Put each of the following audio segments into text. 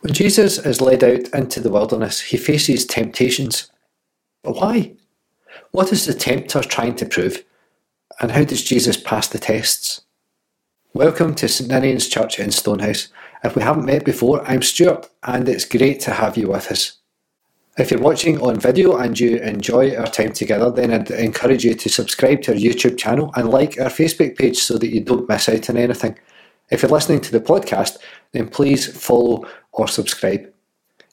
When Jesus is led out into the wilderness, he faces temptations. But why? What is the tempter trying to prove? And how does Jesus pass the tests? Welcome to St Ninian's Church in Stonehouse. If we haven't met before, I'm Stuart, and it's great to have you with us. If you're watching on video and you enjoy our time together, then I'd encourage you to subscribe to our YouTube channel and like our Facebook page so that you don't miss out on anything. If you're listening to the podcast, then please follow or subscribe.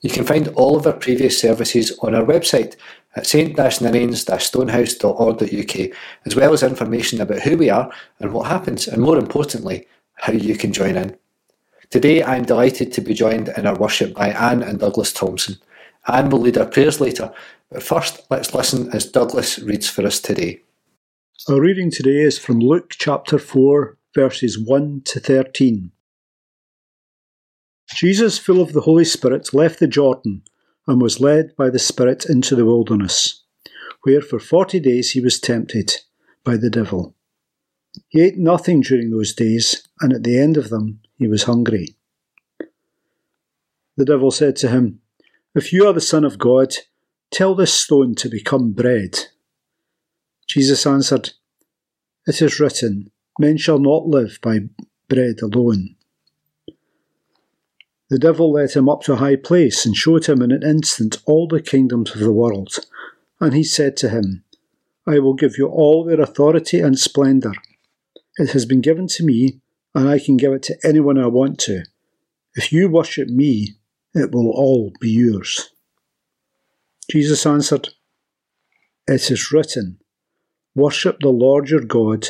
You can find all of our previous services on our website at st-ninians-stonehouse.org.uk, as well as information about who we are and what happens, and more importantly, how you can join in. Today, I am delighted to be joined in our worship by Anne and Douglas Thompson. Anne will lead our prayers later, but first, let's listen as Douglas reads for us today. Our reading today is from Luke chapter 4, verses 1 to 13. Jesus, full of the Holy Spirit, left the Jordan and was led by the Spirit into the wilderness, where for forty days he was tempted by the devil. He ate nothing during those days, and at the end of them he was hungry. The devil said to him, If you are the Son of God, tell this stone to become bread. Jesus answered, It is written, Men shall not live by bread alone. The devil led him up to a high place and showed him in an instant all the kingdoms of the world. And he said to him, I will give you all their authority and splendour. It has been given to me, and I can give it to anyone I want to. If you worship me, it will all be yours. Jesus answered, It is written, Worship the Lord your God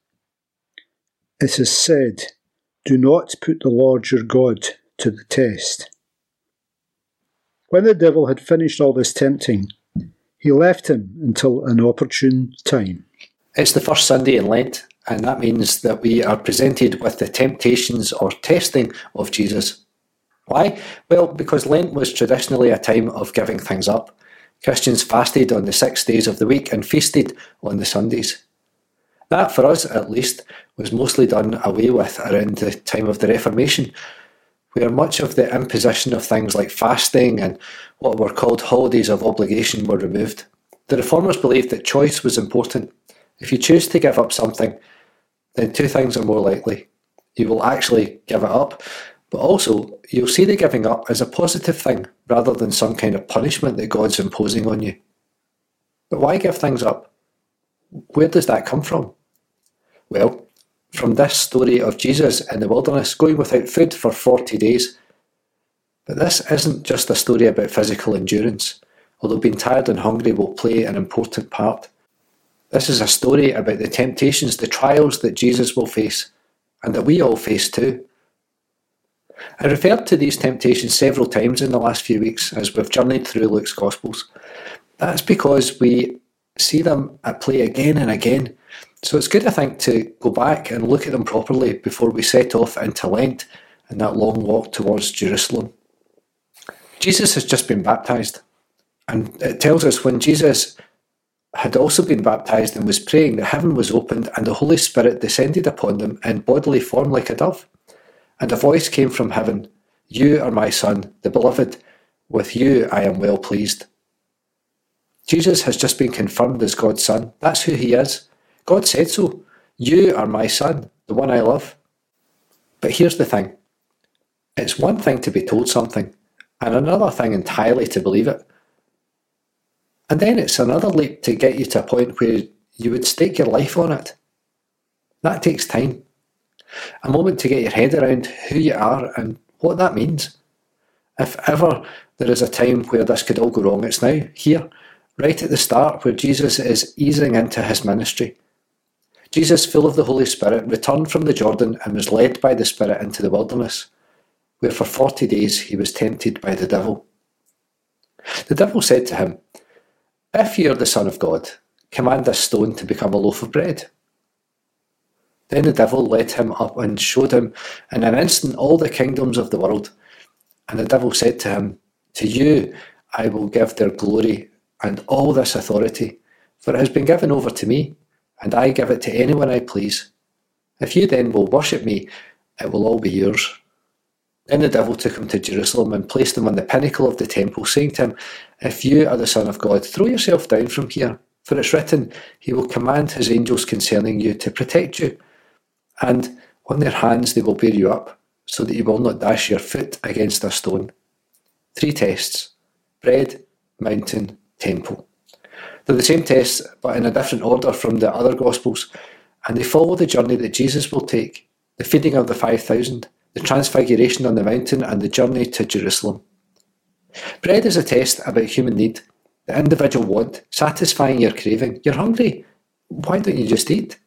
it is said, Do not put the Lord your God to the test. When the devil had finished all this tempting, he left him until an opportune time. It's the first Sunday in Lent, and that means that we are presented with the temptations or testing of Jesus. Why? Well, because Lent was traditionally a time of giving things up. Christians fasted on the six days of the week and feasted on the Sundays. That, for us at least, was mostly done away with around the time of the Reformation, where much of the imposition of things like fasting and what were called holidays of obligation were removed. The Reformers believed that choice was important. If you choose to give up something, then two things are more likely. You will actually give it up, but also you'll see the giving up as a positive thing rather than some kind of punishment that God's imposing on you. But why give things up? Where does that come from? Well, from this story of Jesus in the wilderness going without food for 40 days. But this isn't just a story about physical endurance, although being tired and hungry will play an important part. This is a story about the temptations, the trials that Jesus will face, and that we all face too. I referred to these temptations several times in the last few weeks as we've journeyed through Luke's Gospels. That's because we see them at play again and again so it's good, I think, to go back and look at them properly before we set off into Lent and that long walk towards Jerusalem. Jesus has just been baptized, and it tells us when Jesus had also been baptized and was praying that heaven was opened and the Holy Spirit descended upon them in bodily form like a dove. And a voice came from heaven You are my Son, the beloved. With you I am well pleased. Jesus has just been confirmed as God's Son. That's who he is. God said so. You are my son, the one I love. But here's the thing it's one thing to be told something, and another thing entirely to believe it. And then it's another leap to get you to a point where you would stake your life on it. That takes time. A moment to get your head around who you are and what that means. If ever there is a time where this could all go wrong, it's now, here, right at the start, where Jesus is easing into his ministry. Jesus, full of the Holy Spirit, returned from the Jordan and was led by the Spirit into the wilderness, where for forty days he was tempted by the devil. The devil said to him, If you are the Son of God, command this stone to become a loaf of bread. Then the devil led him up and showed him in an instant all the kingdoms of the world. And the devil said to him, To you I will give their glory and all this authority, for it has been given over to me, and I give it to anyone I please. If you then will worship me, it will all be yours. Then the devil took him to Jerusalem and placed him on the pinnacle of the temple, saying to him, If you are the Son of God, throw yourself down from here, for it's written, He will command His angels concerning you to protect you, and on their hands they will bear you up, so that you will not dash your foot against a stone. Three tests bread, mountain, temple. They're the same tests, but in a different order from the other Gospels, and they follow the journey that Jesus will take the feeding of the 5,000, the transfiguration on the mountain, and the journey to Jerusalem. Bread is a test about human need, the individual want, satisfying your craving. You're hungry. Why don't you just eat?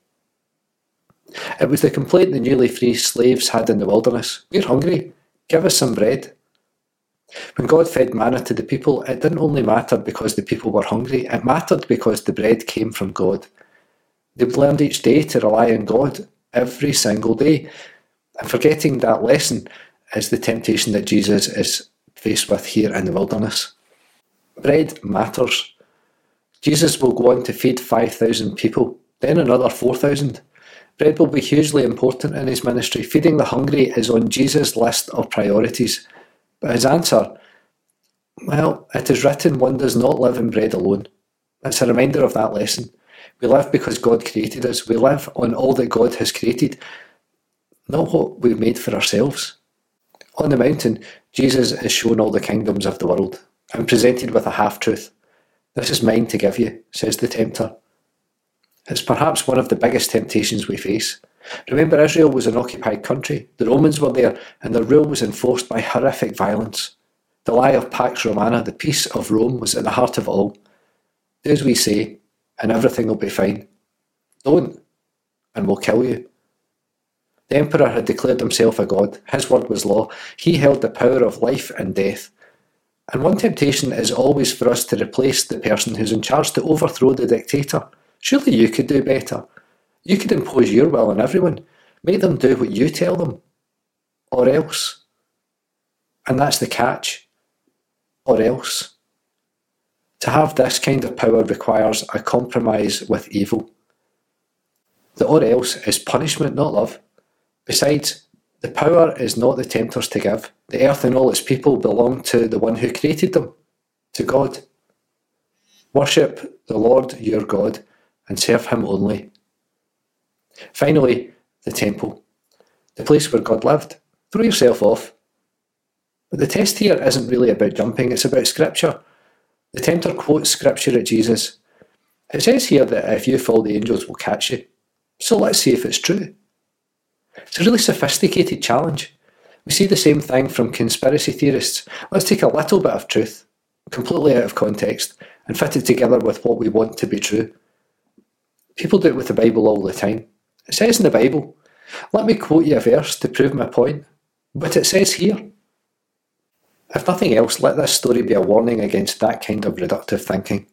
It was the complaint the newly free slaves had in the wilderness. We're hungry. Give us some bread. When God fed manna to the people, it didn't only matter because the people were hungry, it mattered because the bread came from God. They learned each day to rely on God every single day. And forgetting that lesson is the temptation that Jesus is faced with here in the wilderness. Bread matters. Jesus will go on to feed 5,000 people, then another 4,000. Bread will be hugely important in his ministry. Feeding the hungry is on Jesus' list of priorities. But his answer, well, it is written one does not live in bread alone. It's a reminder of that lesson. We live because God created us. We live on all that God has created, not what we've made for ourselves. On the mountain, Jesus is shown all the kingdoms of the world and presented with a half truth. This is mine to give you, says the tempter. It's perhaps one of the biggest temptations we face. Remember, Israel was an occupied country. The Romans were there, and their rule was enforced by horrific violence. The lie of Pax Romana, the peace of Rome, was at the heart of all. Do as we say, and everything will be fine. Don't, and we'll kill you. The emperor had declared himself a god. His word was law. He held the power of life and death. And one temptation is always for us to replace the person who's in charge, to overthrow the dictator. Surely you could do better. You could impose your will on everyone, make them do what you tell them, or else. And that's the catch. Or else. To have this kind of power requires a compromise with evil. The or else is punishment, not love. Besides, the power is not the tempter's to give. The earth and all its people belong to the one who created them, to God. Worship the Lord your God and serve him only. Finally, the temple, the place where God lived. Throw yourself off. But the test here isn't really about jumping, it's about scripture. The tempter quotes scripture at Jesus. It says here that if you fall, the angels will catch you. So let's see if it's true. It's a really sophisticated challenge. We see the same thing from conspiracy theorists. Let's take a little bit of truth, completely out of context, and fit it together with what we want to be true. People do it with the Bible all the time. It says in the Bible, let me quote you a verse to prove my point, but it says here. If nothing else, let this story be a warning against that kind of reductive thinking.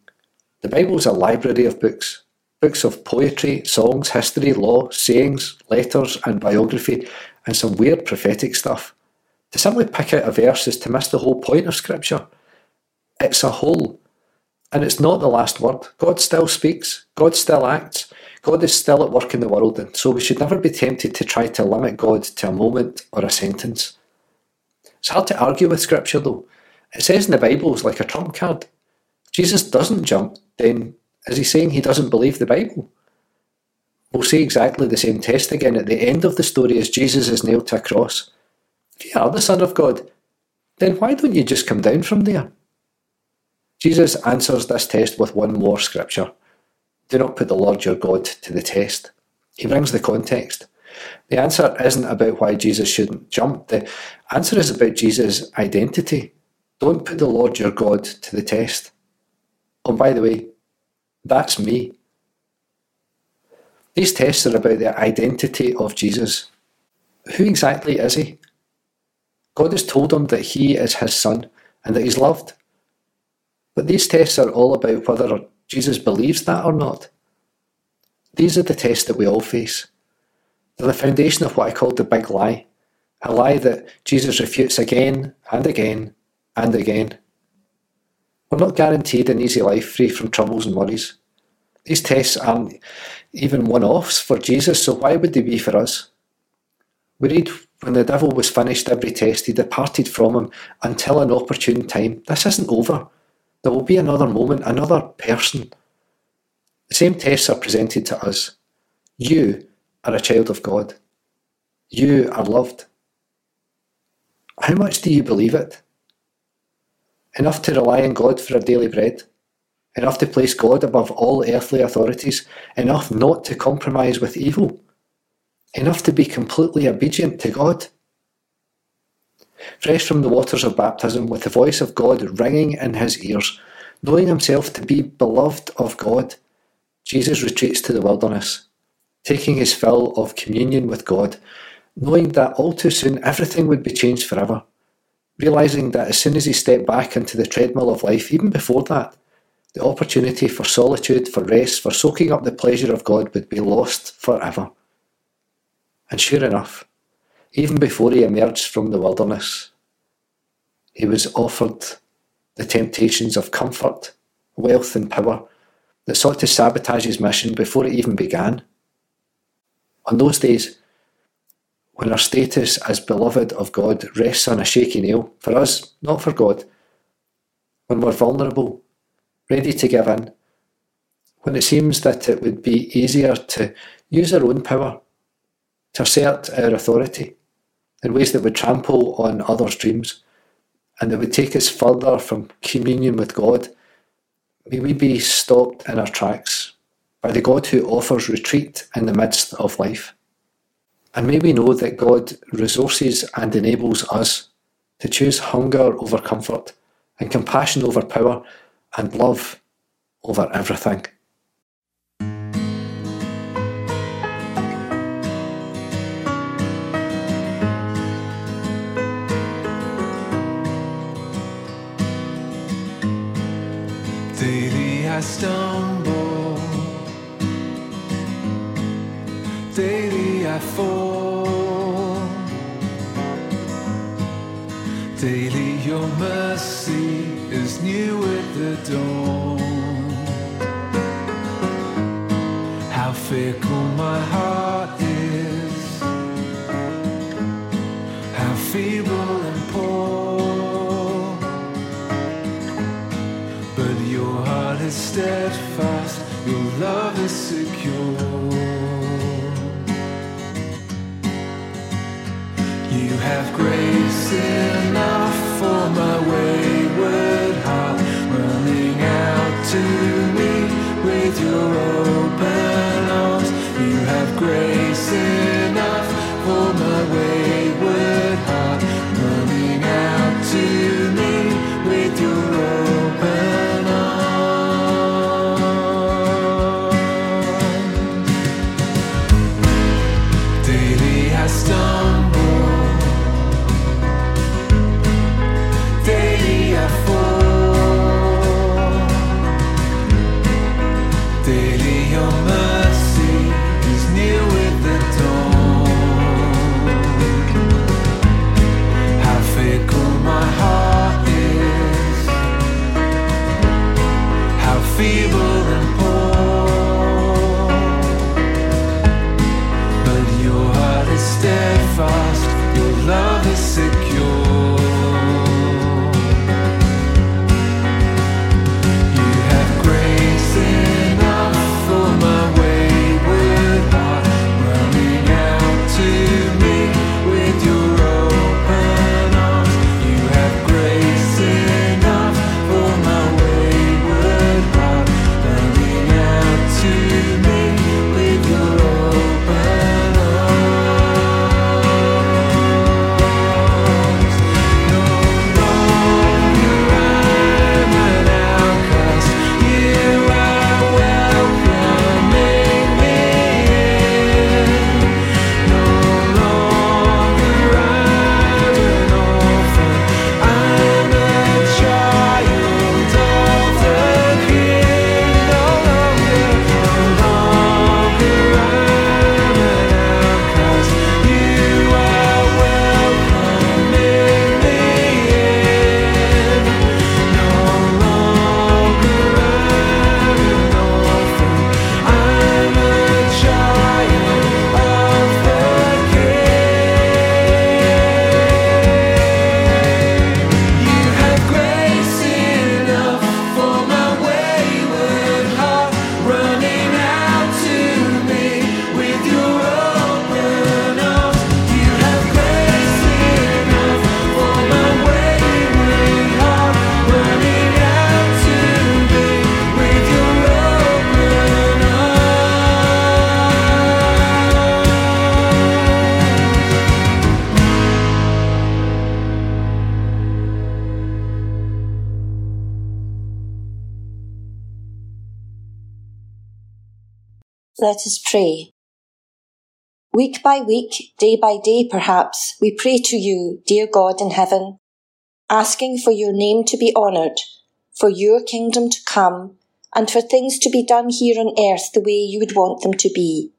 The Bible is a library of books, books of poetry, songs, history, law, sayings, letters, and biography, and some weird prophetic stuff. To simply pick out a verse is to miss the whole point of Scripture. It's a whole, and it's not the last word. God still speaks, God still acts, God is still at work in the world, and so we should never be tempted to try to limit God to a moment or a sentence. It's hard to argue with Scripture, though. It says in the Bible it's like a trump card. Jesus doesn't jump, then is he saying he doesn't believe the Bible? We'll see exactly the same test again at the end of the story as Jesus is nailed to a cross. If you are the Son of God, then why don't you just come down from there? Jesus answers this test with one more scripture. Do not put the Lord your God to the test. He brings the context. The answer isn't about why Jesus shouldn't jump. The answer is about Jesus' identity. Don't put the Lord your God to the test. Oh, by the way, that's me. These tests are about the identity of Jesus. Who exactly is he? God has told him that he is his son and that he's loved. But these tests are all about whether Jesus believes that or not. These are the tests that we all face. They're the foundation of what I call the big lie, a lie that Jesus refutes again and again and again. We're not guaranteed an easy life free from troubles and worries. These tests aren't even one offs for Jesus, so why would they be for us? We read when the devil was finished every test, he departed from him until an opportune time. This isn't over. There will be another moment, another person. The same tests are presented to us. You are a child of God. You are loved. How much do you believe it? Enough to rely on God for our daily bread? Enough to place God above all earthly authorities? Enough not to compromise with evil? Enough to be completely obedient to God? Fresh from the waters of baptism, with the voice of God ringing in his ears, knowing himself to be beloved of God, Jesus retreats to the wilderness, taking his fill of communion with God, knowing that all too soon everything would be changed forever, realizing that as soon as he stepped back into the treadmill of life, even before that, the opportunity for solitude, for rest, for soaking up the pleasure of God would be lost forever. And sure enough, even before he emerged from the wilderness, he was offered the temptations of comfort, wealth, and power that sought to sabotage his mission before it even began. On those days, when our status as beloved of God rests on a shaky nail, for us, not for God, when we're vulnerable, ready to give in, when it seems that it would be easier to use our own power, to assert our authority, in ways that would trample on others' dreams and that would take us further from communion with God, may we be stopped in our tracks by the God who offers retreat in the midst of life. And may we know that God resources and enables us to choose hunger over comfort and compassion over power and love over everything. I stumble, daily I fall. Daily your mercy is new with the dawn. How fickle my heart enough for my wayward feeble let us pray. Week by week, day by day perhaps, we pray to you, dear God in heaven, asking for your name to be honoured, for your kingdom to come, and for things to be done here on earth the way you would want them to be.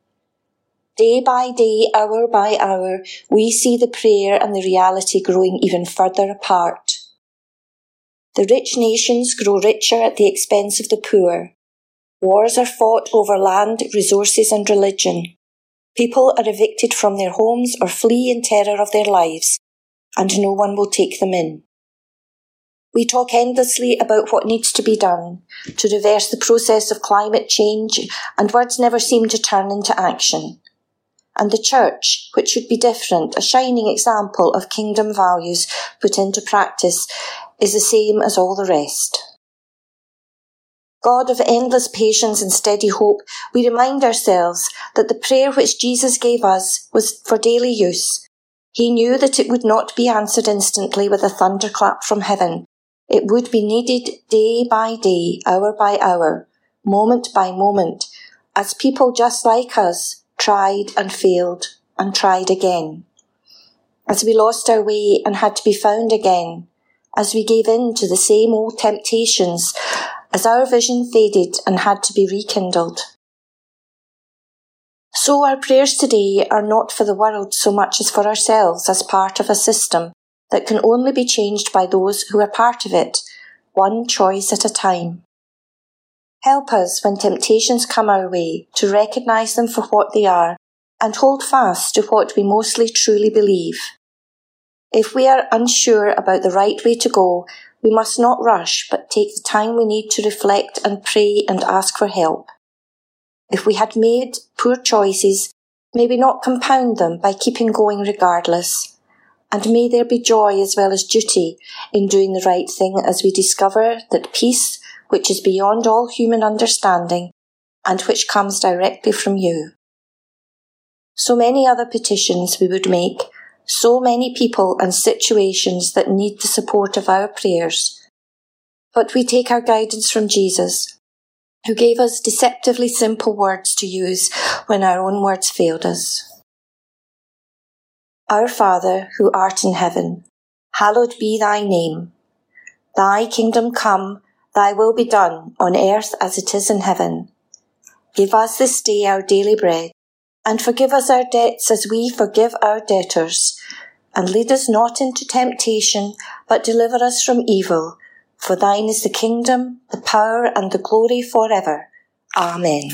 Day by day, hour by hour, we see the prayer and the reality growing even further apart. The rich nations grow richer at the expense of the poor. Wars are fought over land, resources, and religion. People are evicted from their homes or flee in terror of their lives, and no one will take them in. We talk endlessly about what needs to be done to reverse the process of climate change, and words never seem to turn into action. And the church, which should be different, a shining example of kingdom values put into practice, is the same as all the rest. God of endless patience and steady hope, we remind ourselves that the prayer which Jesus gave us was for daily use. He knew that it would not be answered instantly with a thunderclap from heaven. It would be needed day by day, hour by hour, moment by moment, as people just like us tried and failed and tried again. As we lost our way and had to be found again, as we gave in to the same old temptations, as our vision faded and had to be rekindled. So our prayers today are not for the world so much as for ourselves as part of a system that can only be changed by those who are part of it, one choice at a time. Help us when temptations come our way to recognise them for what they are and hold fast to what we mostly truly believe. If we are unsure about the right way to go, we must not rush, but take the time we need to reflect and pray and ask for help. If we had made poor choices, may we not compound them by keeping going regardless. And may there be joy as well as duty in doing the right thing as we discover that peace, which is beyond all human understanding, and which comes directly from you. So many other petitions we would make so many people and situations that need the support of our prayers. But we take our guidance from Jesus, who gave us deceptively simple words to use when our own words failed us. Our Father, who art in heaven, hallowed be thy name. Thy kingdom come, thy will be done on earth as it is in heaven. Give us this day our daily bread and forgive us our debts as we forgive our debtors. And lead us not into temptation, but deliver us from evil. For thine is the kingdom, the power, and the glory forever. Amen.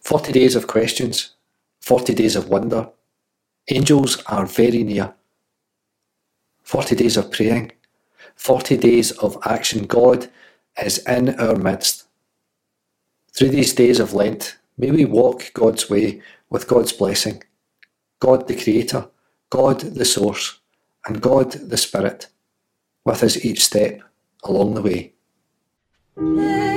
Forty days of questions, forty days of wonder. Angels are very near. Forty days of praying, forty days of action. God is in our midst. Through these days of Lent, may we walk God's way with God's blessing. God the Creator, God the Source, and God the Spirit with us each step along the way.